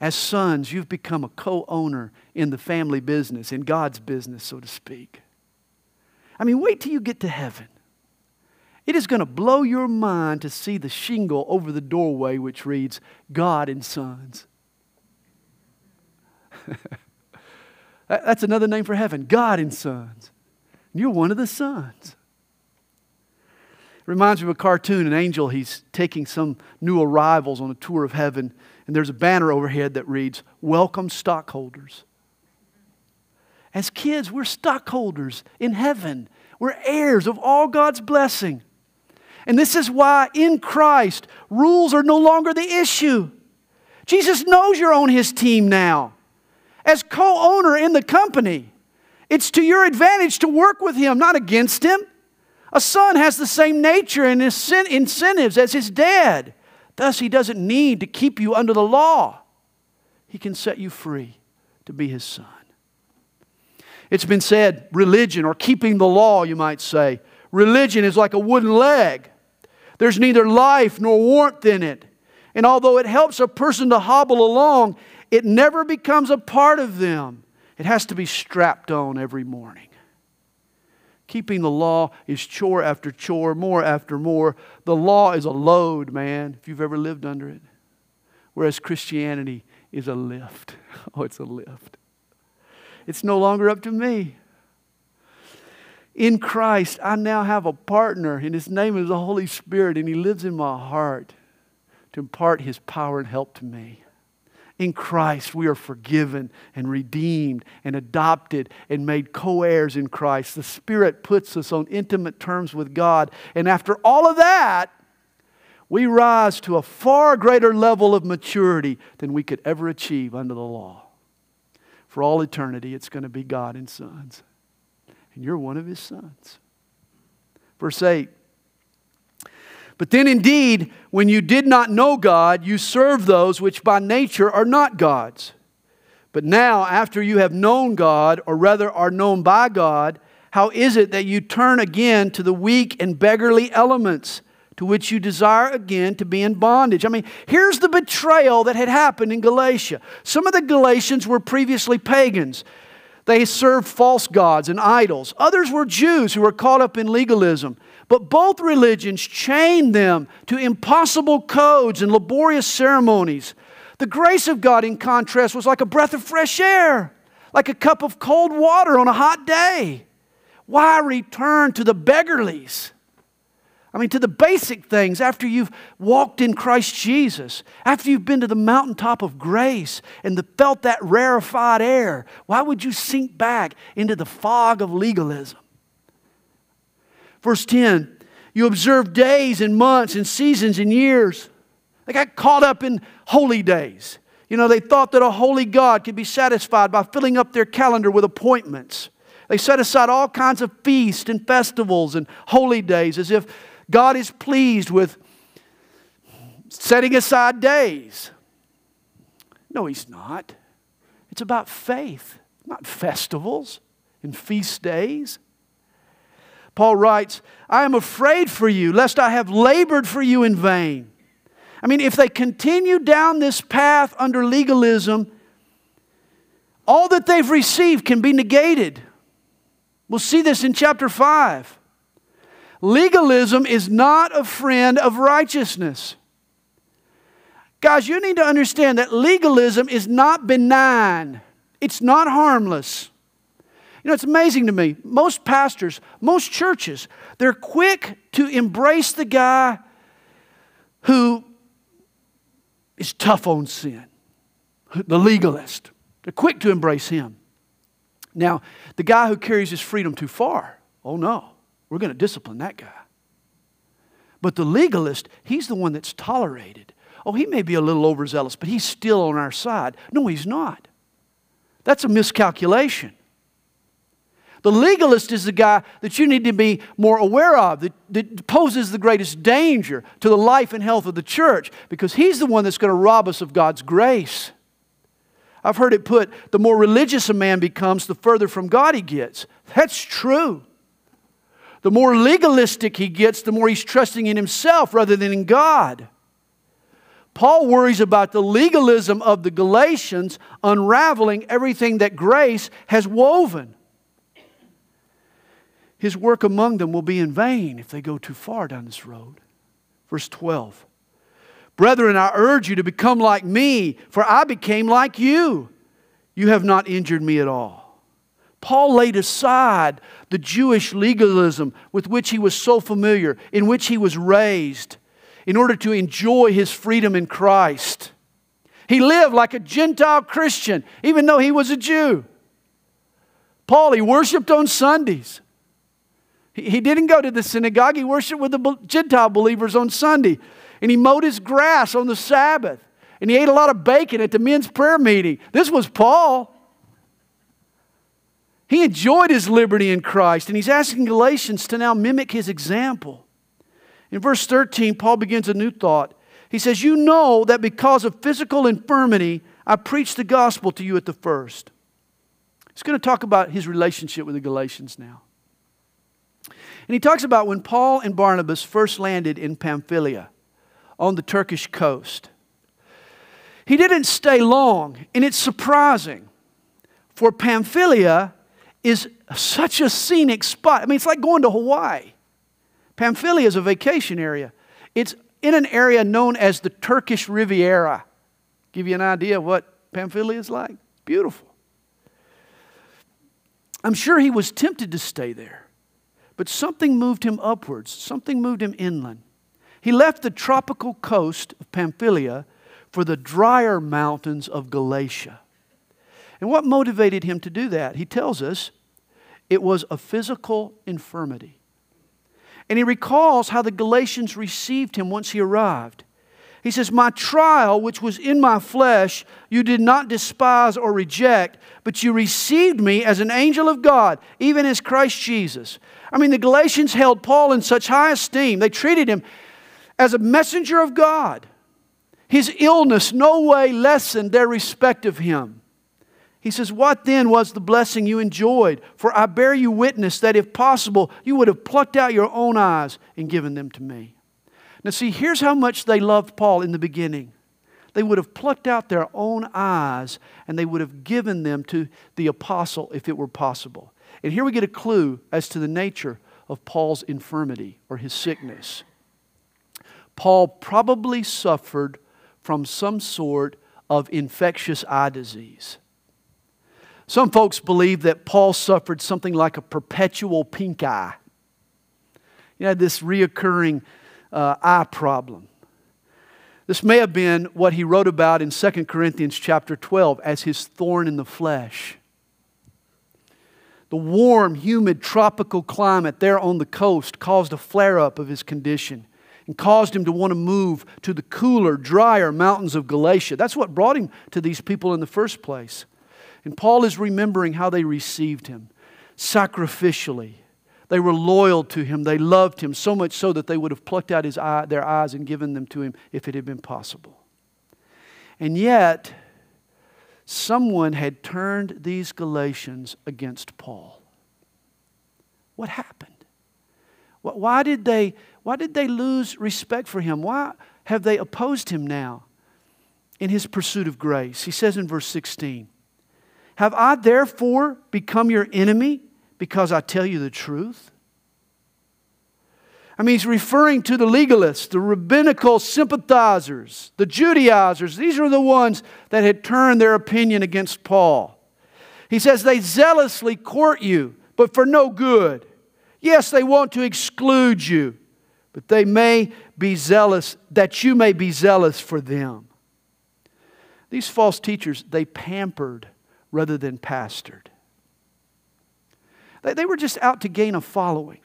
As sons, you've become a co owner in the family business, in God's business, so to speak. I mean, wait till you get to heaven. It is going to blow your mind to see the shingle over the doorway which reads, God and Sons. That's another name for heaven God and Sons. You're one of the sons. Reminds me of a cartoon, an angel, he's taking some new arrivals on a tour of heaven, and there's a banner overhead that reads, Welcome, stockholders. As kids, we're stockholders in heaven. We're heirs of all God's blessing. And this is why in Christ, rules are no longer the issue. Jesus knows you're on his team now. As co owner in the company, it's to your advantage to work with him, not against him. A son has the same nature and incentives as his dad. Thus, he doesn't need to keep you under the law. He can set you free to be his son. It's been said religion, or keeping the law, you might say, religion is like a wooden leg. There's neither life nor warmth in it. And although it helps a person to hobble along, it never becomes a part of them. It has to be strapped on every morning. Keeping the law is chore after chore, more after more. The law is a load, man, if you've ever lived under it. Whereas Christianity is a lift. Oh, it's a lift. It's no longer up to me. In Christ, I now have a partner, and his name is the Holy Spirit, and he lives in my heart to impart his power and help to me. In Christ, we are forgiven and redeemed and adopted and made co heirs in Christ. The Spirit puts us on intimate terms with God. And after all of that, we rise to a far greater level of maturity than we could ever achieve under the law. For all eternity, it's going to be God and sons. And you're one of his sons. Verse 8 but then indeed, when you did not know God, you served those which by nature are not God's. But now, after you have known God, or rather are known by God, how is it that you turn again to the weak and beggarly elements to which you desire again to be in bondage? I mean, here's the betrayal that had happened in Galatia. Some of the Galatians were previously pagans. They served false gods and idols. Others were Jews who were caught up in legalism. But both religions chained them to impossible codes and laborious ceremonies. The grace of God, in contrast, was like a breath of fresh air, like a cup of cold water on a hot day. Why return to the beggarlies? I mean, to the basic things after you've walked in Christ Jesus, after you've been to the mountaintop of grace and the, felt that rarefied air. Why would you sink back into the fog of legalism? Verse 10 You observe days and months and seasons and years. They got caught up in holy days. You know, they thought that a holy God could be satisfied by filling up their calendar with appointments. They set aside all kinds of feasts and festivals and holy days as if God is pleased with setting aside days. No, He's not. It's about faith, not festivals and feast days. Paul writes, I am afraid for you, lest I have labored for you in vain. I mean, if they continue down this path under legalism, all that they've received can be negated. We'll see this in chapter 5. Legalism is not a friend of righteousness. Guys, you need to understand that legalism is not benign, it's not harmless. You know, it's amazing to me. Most pastors, most churches, they're quick to embrace the guy who is tough on sin, the legalist. They're quick to embrace him. Now, the guy who carries his freedom too far, oh no, we're going to discipline that guy. But the legalist, he's the one that's tolerated. Oh, he may be a little overzealous, but he's still on our side. No, he's not. That's a miscalculation. The legalist is the guy that you need to be more aware of, that, that, poses the greatest danger to the life and health of the church, because he's the one that's going to rob us of God's grace. I've heard it put the more religious a man becomes, the further from God he gets. That's true. The more legalistic he gets, the more he's trusting in himself rather than in God. Paul worries about the legalism of the Galatians unraveling everything that grace has woven his work among them will be in vain if they go too far down this road. Verse 12 Brethren, I urge you to become like me, for I became like you. You have not injured me at all. Paul laid aside the Jewish legalism with which he was so familiar, in which he was raised, in order to enjoy his freedom in Christ. He lived like a Gentile Christian, even though he was a Jew. Paul, he worshiped on Sundays. He didn't go to the synagogue. He worshiped with the Gentile believers on Sunday. And he mowed his grass on the Sabbath. And he ate a lot of bacon at the men's prayer meeting. This was Paul. He enjoyed his liberty in Christ. And he's asking Galatians to now mimic his example. In verse 13, Paul begins a new thought. He says, You know that because of physical infirmity, I preached the gospel to you at the first. He's going to talk about his relationship with the Galatians now. And he talks about when Paul and Barnabas first landed in Pamphylia on the Turkish coast. He didn't stay long, and it's surprising, for Pamphylia is such a scenic spot. I mean, it's like going to Hawaii. Pamphylia is a vacation area. It's in an area known as the Turkish Riviera. Give you an idea of what Pamphylia is like. Beautiful. I'm sure he was tempted to stay there. But something moved him upwards, something moved him inland. He left the tropical coast of Pamphylia for the drier mountains of Galatia. And what motivated him to do that? He tells us it was a physical infirmity. And he recalls how the Galatians received him once he arrived. He says, My trial, which was in my flesh, you did not despise or reject, but you received me as an angel of God, even as Christ Jesus. I mean, the Galatians held Paul in such high esteem. They treated him as a messenger of God. His illness no way lessened their respect of him. He says, What then was the blessing you enjoyed? For I bear you witness that if possible, you would have plucked out your own eyes and given them to me. Now, see, here's how much they loved Paul in the beginning. They would have plucked out their own eyes and they would have given them to the apostle if it were possible. And here we get a clue as to the nature of Paul's infirmity or his sickness. Paul probably suffered from some sort of infectious eye disease. Some folks believe that Paul suffered something like a perpetual pink eye. He had this reoccurring uh, eye problem. This may have been what he wrote about in 2 Corinthians chapter 12 as his thorn in the flesh. The warm, humid, tropical climate there on the coast caused a flare up of his condition and caused him to want to move to the cooler, drier mountains of Galatia. That's what brought him to these people in the first place. And Paul is remembering how they received him sacrificially. They were loyal to him. They loved him so much so that they would have plucked out his eye, their eyes and given them to him if it had been possible. And yet, someone had turned these Galatians against Paul. What happened? Why did they, why did they lose respect for him? Why have they opposed him now in his pursuit of grace? He says in verse 16, have I therefore become your enemy because I tell you the truth? I mean, he's referring to the legalists, the rabbinical sympathizers, the Judaizers. These are the ones that had turned their opinion against Paul. He says they zealously court you, but for no good. Yes, they want to exclude you, but they may be zealous, that you may be zealous for them. These false teachers, they pampered rather than pastored. They, were just out to gain a following.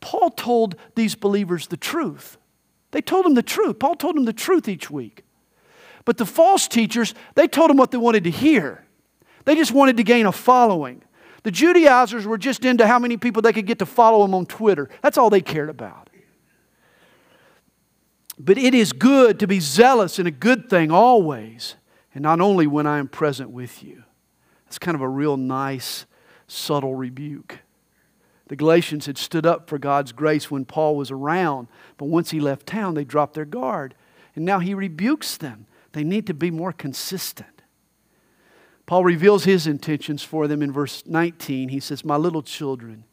Paul told these believers the truth. They told them the truth. Paul told them the truth each week. But the false teachers, they told them what they wanted to hear. They just wanted to gain a following. The Judaizers were just into how many people they could get to follow them on Twitter. That's all they cared about. But it is good to be zealous in a good thing always, and not only when I am present with you. It's kind of a real nice, subtle rebuke. The Galatians had stood up for God's grace when Paul was around, but once he left town, they dropped their guard. And now he rebukes them. They need to be more consistent. Paul reveals his intentions for them in verse 19. He says, My little children,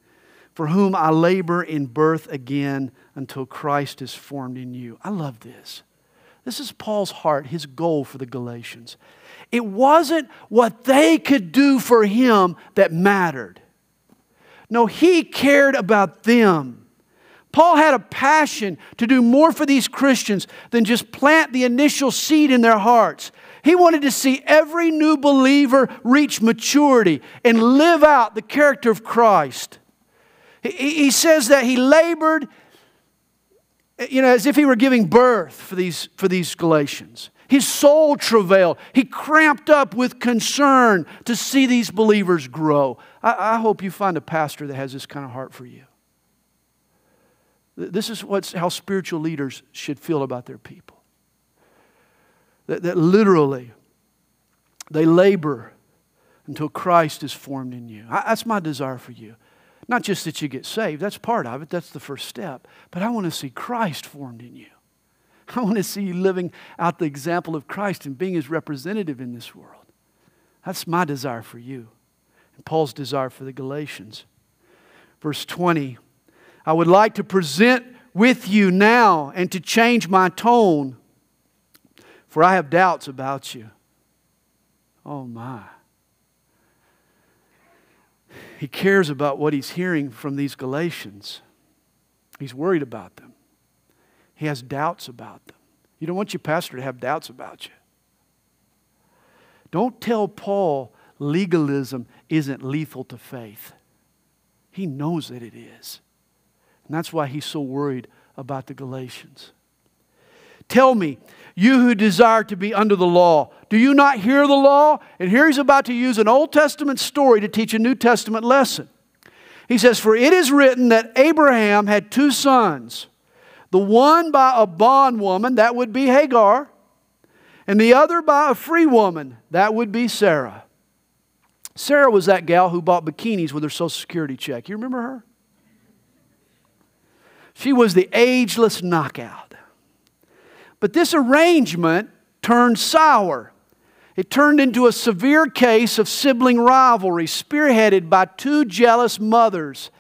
for whom I labor in birth again until Christ is formed in you. I love this. This is Paul's heart, his goal for the Galatians. It wasn't what they could do for him that mattered. No, he cared about them. Paul had a passion to do more for these Christians than just plant the initial seed in their hearts. He wanted to see every new believer reach maturity and live out the character of Christ. He, says that he labored, you know, as if he were giving birth for these, for these Galatians. His soul travailed. He cramped up with concern to see these believers grow. I, I, hope you find a pastor that has this kind of heart for you. This is what's, how spiritual leaders should feel about their people. That, that literally, they labor until Christ is formed in you. I, that's my desire for you. Not just that you get saved, that's part of it, that's the first step. But I want to see Christ formed in you. I want to see you living out the example of Christ and being his representative in this world. That's my desire for you. And Paul's desire for the Galatians. Verse 20 I would like to present with you now and to change my tone, for I have doubts about you. Oh, my. He cares about what he's hearing from these Galatians. He's worried about them. He has doubts about them. You don't want your pastor to have doubts about you. Don't tell Paul legalism isn't lethal to faith. He knows that it is. And that's why he's so worried about the Galatians. Tell me, you who desire to be under the law, do you not hear the law? And here he's about to use an Old Testament story to teach a New Testament lesson. He says, For it is written that Abraham had two sons, the one by a bondwoman, that would be Hagar, and the other by a free woman, that would be Sarah. Sarah was that gal who bought bikinis with her Social Security check. You remember her? She was the ageless knockout. But this arrangement turned sour. It turned into a severe case of sibling rivalry, spearheaded by two jealous mothers.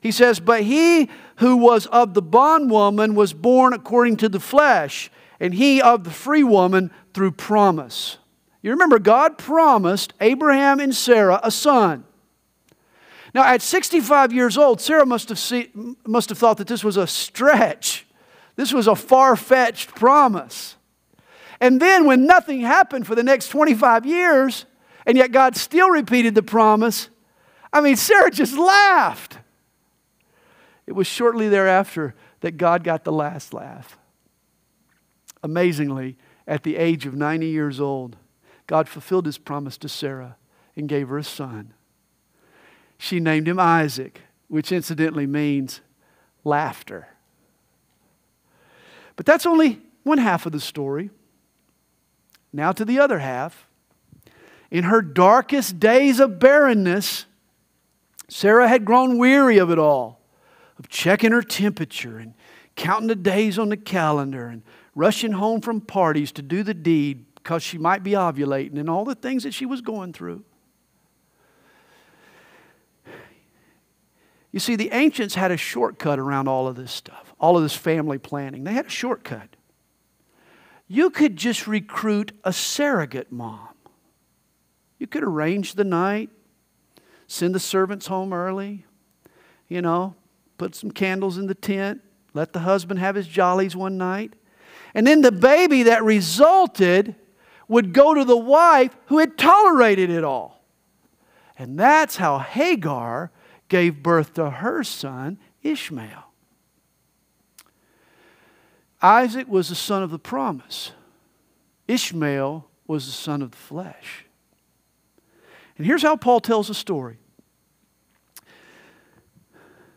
He says, But he who was of the bondwoman was born according to the flesh, and he of the free woman through promise. You remember, God promised Abraham and Sarah a son. Now, at 65 years old, Sarah must have, see, must have thought that this was a stretch. This was a far fetched promise. And then, when nothing happened for the next 25 years, and yet God still repeated the promise, I mean, Sarah just laughed. It was shortly thereafter that God got the last laugh. Amazingly, at the age of 90 years old, God fulfilled his promise to Sarah and gave her a son. She named him Isaac, which incidentally means laughter. But that's only one half of the story. Now to the other half. In her darkest days of barrenness, Sarah had grown weary of it all, of checking her temperature and counting the days on the calendar and rushing home from parties to do the deed because she might be ovulating and all the things that she was going through. You see, the ancients had a shortcut around all of this stuff, all of this family planning. They had a shortcut. You could just recruit a surrogate mom. You could arrange the night, send the servants home early, you know, put some candles in the tent, let the husband have his jollies one night. And then the baby that resulted would go to the wife who had tolerated it all. And that's how Hagar gave birth to her son, Ishmael. Isaac was the son of the promise, Ishmael was the son of the flesh. And here's how Paul tells the story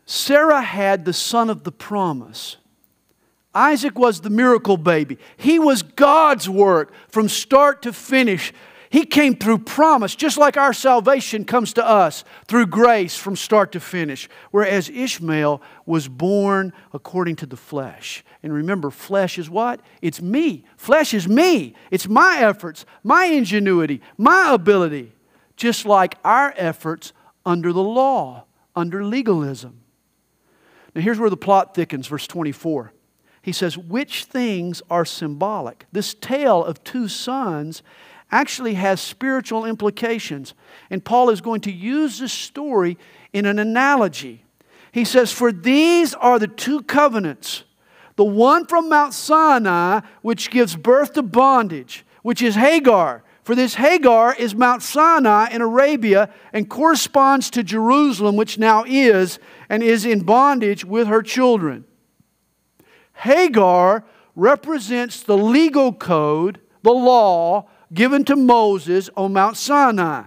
Sarah had the son of the promise. Isaac was the miracle baby. He was God's work from start to finish. He came through promise, just like our salvation comes to us through grace from start to finish. Whereas Ishmael was born according to the flesh. And remember, flesh is what? It's me. Flesh is me. It's my efforts, my ingenuity, my ability. Just like our efforts under the law, under legalism. Now, here's where the plot thickens, verse 24. He says, Which things are symbolic? This tale of two sons actually has spiritual implications. And Paul is going to use this story in an analogy. He says, For these are the two covenants the one from Mount Sinai, which gives birth to bondage, which is Hagar. For this Hagar is Mount Sinai in Arabia and corresponds to Jerusalem, which now is, and is in bondage with her children. Hagar represents the legal code, the law given to Moses on Mount Sinai.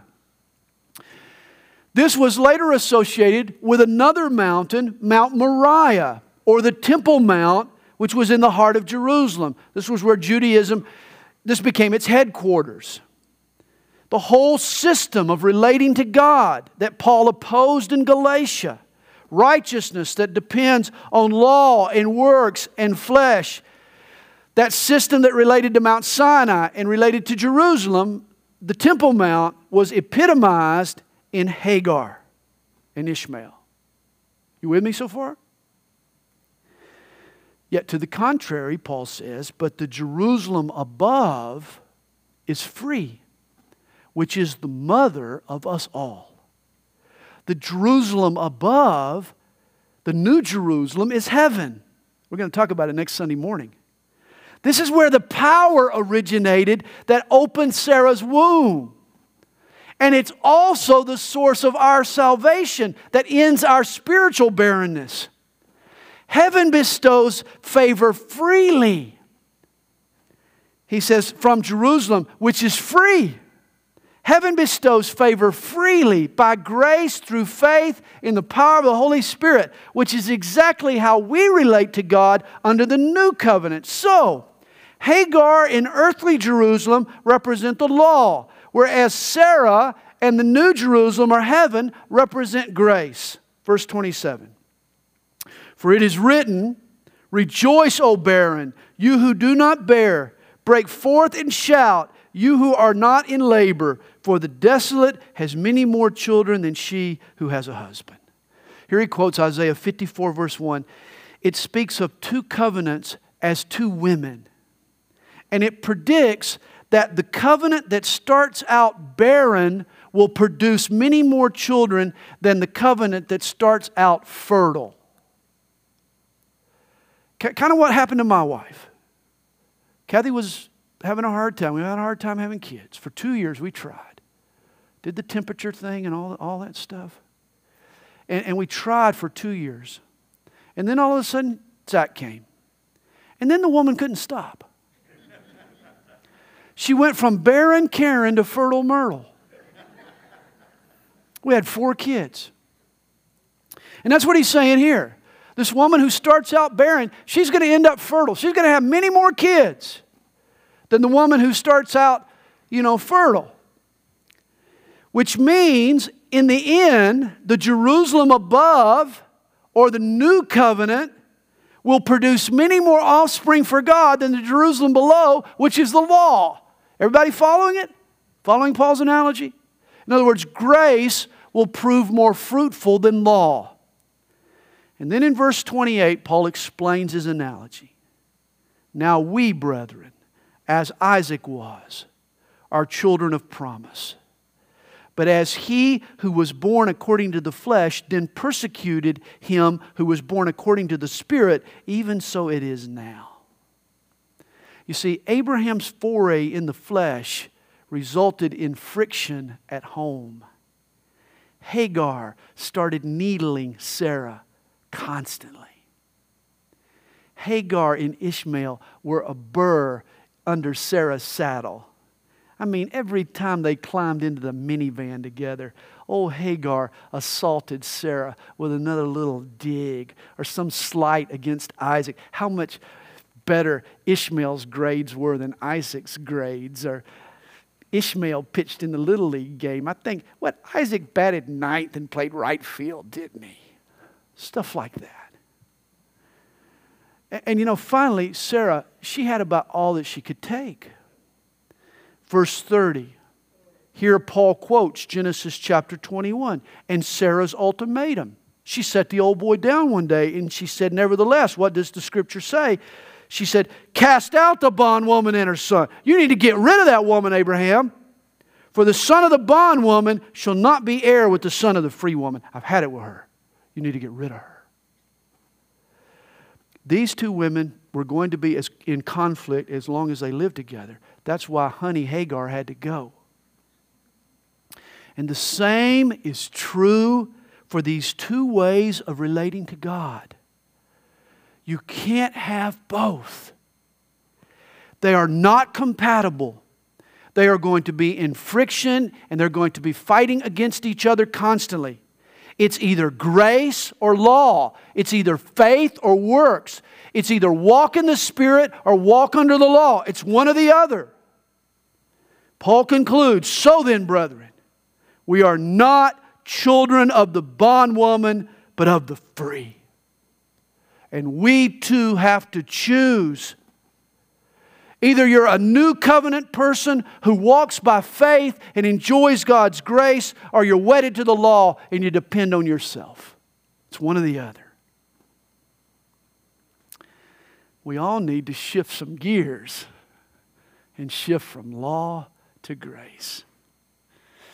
This was later associated with another mountain, Mount Moriah, or the Temple Mount, which was in the heart of Jerusalem. This was where Judaism, this became its headquarters. The whole system of relating to God that Paul opposed in Galatia, righteousness that depends on law and works and flesh, that system that related to Mount Sinai and related to Jerusalem, the Temple Mount, was epitomized in Hagar and Ishmael. You with me so far? Yet to the contrary, Paul says, but the Jerusalem above is free, which is the mother of us all. The Jerusalem above, the new Jerusalem, is heaven. We're going to talk about it next Sunday morning. This is where the power originated that opened Sarah's womb. And it's also the source of our salvation that ends our spiritual barrenness. Heaven bestows favor freely. He says, from Jerusalem, which is free. Heaven bestows favor freely by grace through faith in the power of the Holy Spirit, which is exactly how we relate to God under the new covenant. So, Hagar in earthly Jerusalem represent the law, whereas Sarah and the new Jerusalem or heaven represent grace. Verse 27. For it is written, Rejoice, O barren, you who do not bear. Break forth and shout, you who are not in labor, for the desolate has many more children than she who has a husband. Here he quotes Isaiah 54, verse 1. It speaks of two covenants as two women. And it predicts that the covenant that starts out barren will produce many more children than the covenant that starts out fertile kind of what happened to my wife. Kathy was having a hard time. We had a hard time having kids. For two years, we tried. Did the temperature thing and all, all that stuff. And, and we tried for two years. And then all of a sudden, Zach came. And then the woman couldn't stop. She went from barren Karen to fertile Myrtle. We had four kids. And that's what he's saying here. This woman who starts out barren, she's going to end up fertile. She's going to have many more kids than the woman who starts out, you know, fertile. Which means, in the end, the Jerusalem above or the new covenant will produce many more offspring for God than the Jerusalem below, which is the law. Everybody following it? Following Paul's analogy? In other words, grace will prove more fruitful than law. And then in verse 28, Paul explains his analogy. Now we, brethren, as Isaac was, are children of promise. But as he who was born according to the flesh then persecuted him who was born according to the Spirit, even so it is now. You see, Abraham's foray in the flesh resulted in friction at home. Hagar started needling Sarah constantly. Hagar and Ishmael were a burr under Sarah's saddle. I mean, every time they climbed into the minivan together, old Hagar assaulted Sarah with another little dig or some slight against Isaac. How much better Ishmael's grades were than Isaac's grades, or Ishmael pitched in the Little League game. I think, what, Isaac batted ninth and played right field, didn't he? Stuff like that. And, and, you know, finally, Sarah, she had about all that she could take. Verse 30. Here Paul quotes Genesis chapter 21 and Sarah's ultimatum. She set the old boy down one day and she said, Nevertheless, what does the scripture say? She said, Cast out the bondwoman and her son. You need to get rid of that woman, Abraham. For the son of the bondwoman shall not be heir with the son of the free woman. I've had it with her. You need to get rid of her. These two women were going to be as, in conflict as long as they lived together. That's why honey Hagar had to go. And the same is true for these two ways of relating to God. You can't have both. They are not compatible. They are going to be in friction and they're going to be fighting against each other constantly. It's either grace or law. It's either faith or works. It's either walk in the Spirit or walk under the law. It's one or the other. Paul concludes So then, brethren, we are not children of the bondwoman, but of the free. And we too have to choose Either you're a new covenant person who walks by faith and enjoys God's grace, or you're wedded to the law and you depend on yourself. It's one or the other. We all need to shift some gears and shift from law to grace.